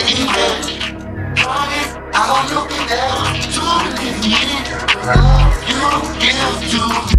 I don't I hope you'll there believe me. Love you give to